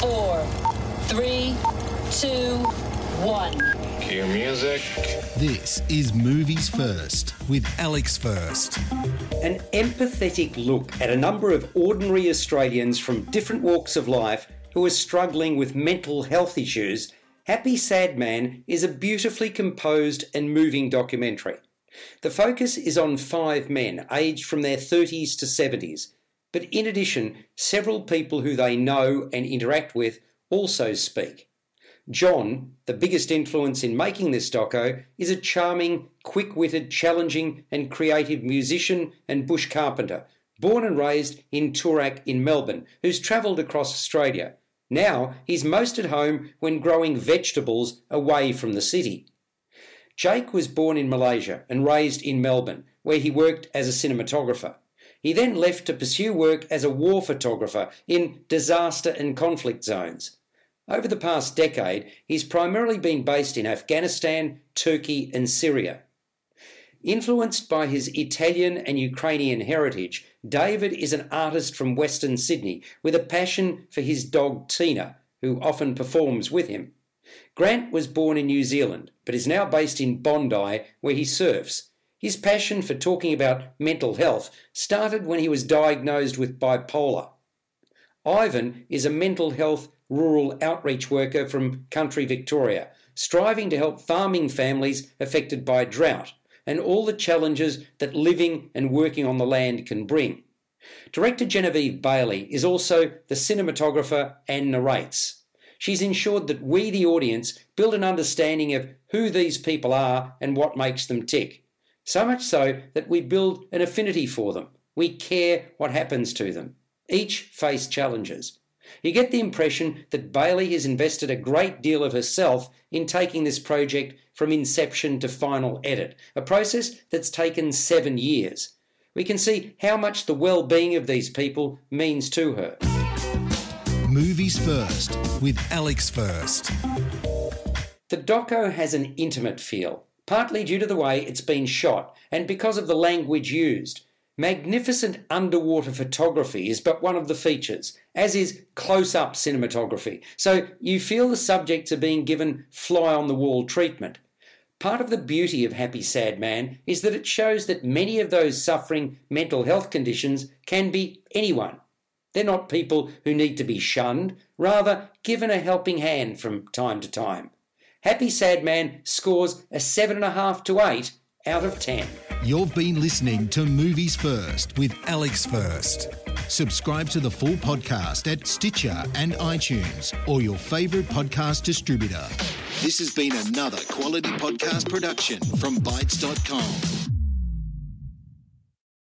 four, three, two, one. Cue music. This is Movies First with Alex First. An empathetic look at a number of ordinary Australians from different walks of life who are struggling with mental health issues, Happy Sad Man is a beautifully composed and moving documentary. The focus is on five men aged from their 30s to 70s, but in addition, several people who they know and interact with also speak. John, the biggest influence in making this doco, is a charming, quick witted, challenging, and creative musician and bush carpenter, born and raised in Toorak in Melbourne, who's travelled across Australia. Now he's most at home when growing vegetables away from the city. Jake was born in Malaysia and raised in Melbourne, where he worked as a cinematographer. He then left to pursue work as a war photographer in disaster and conflict zones. Over the past decade, he's primarily been based in Afghanistan, Turkey, and Syria. Influenced by his Italian and Ukrainian heritage, David is an artist from Western Sydney with a passion for his dog Tina, who often performs with him. Grant was born in New Zealand, but is now based in Bondi, where he surfs. His passion for talking about mental health started when he was diagnosed with bipolar. Ivan is a mental health rural outreach worker from country Victoria, striving to help farming families affected by drought and all the challenges that living and working on the land can bring. Director Genevieve Bailey is also the cinematographer and narrates. She's ensured that we, the audience, build an understanding of who these people are and what makes them tick. So much so that we build an affinity for them. We care what happens to them. Each face challenges. You get the impression that Bailey has invested a great deal of herself in taking this project from inception to final edit, a process that's taken seven years. We can see how much the well being of these people means to her. Movies First with Alex First. The doco has an intimate feel, partly due to the way it's been shot and because of the language used. Magnificent underwater photography is but one of the features, as is close up cinematography, so you feel the subjects are being given fly on the wall treatment. Part of the beauty of Happy Sad Man is that it shows that many of those suffering mental health conditions can be anyone. They're not people who need to be shunned, rather, given a helping hand from time to time. Happy Sad Man scores a 7.5 to 8 out of 10. You've been listening to Movies First with Alex First. Subscribe to the full podcast at Stitcher and iTunes or your favourite podcast distributor. This has been another quality podcast production from bitesz.com.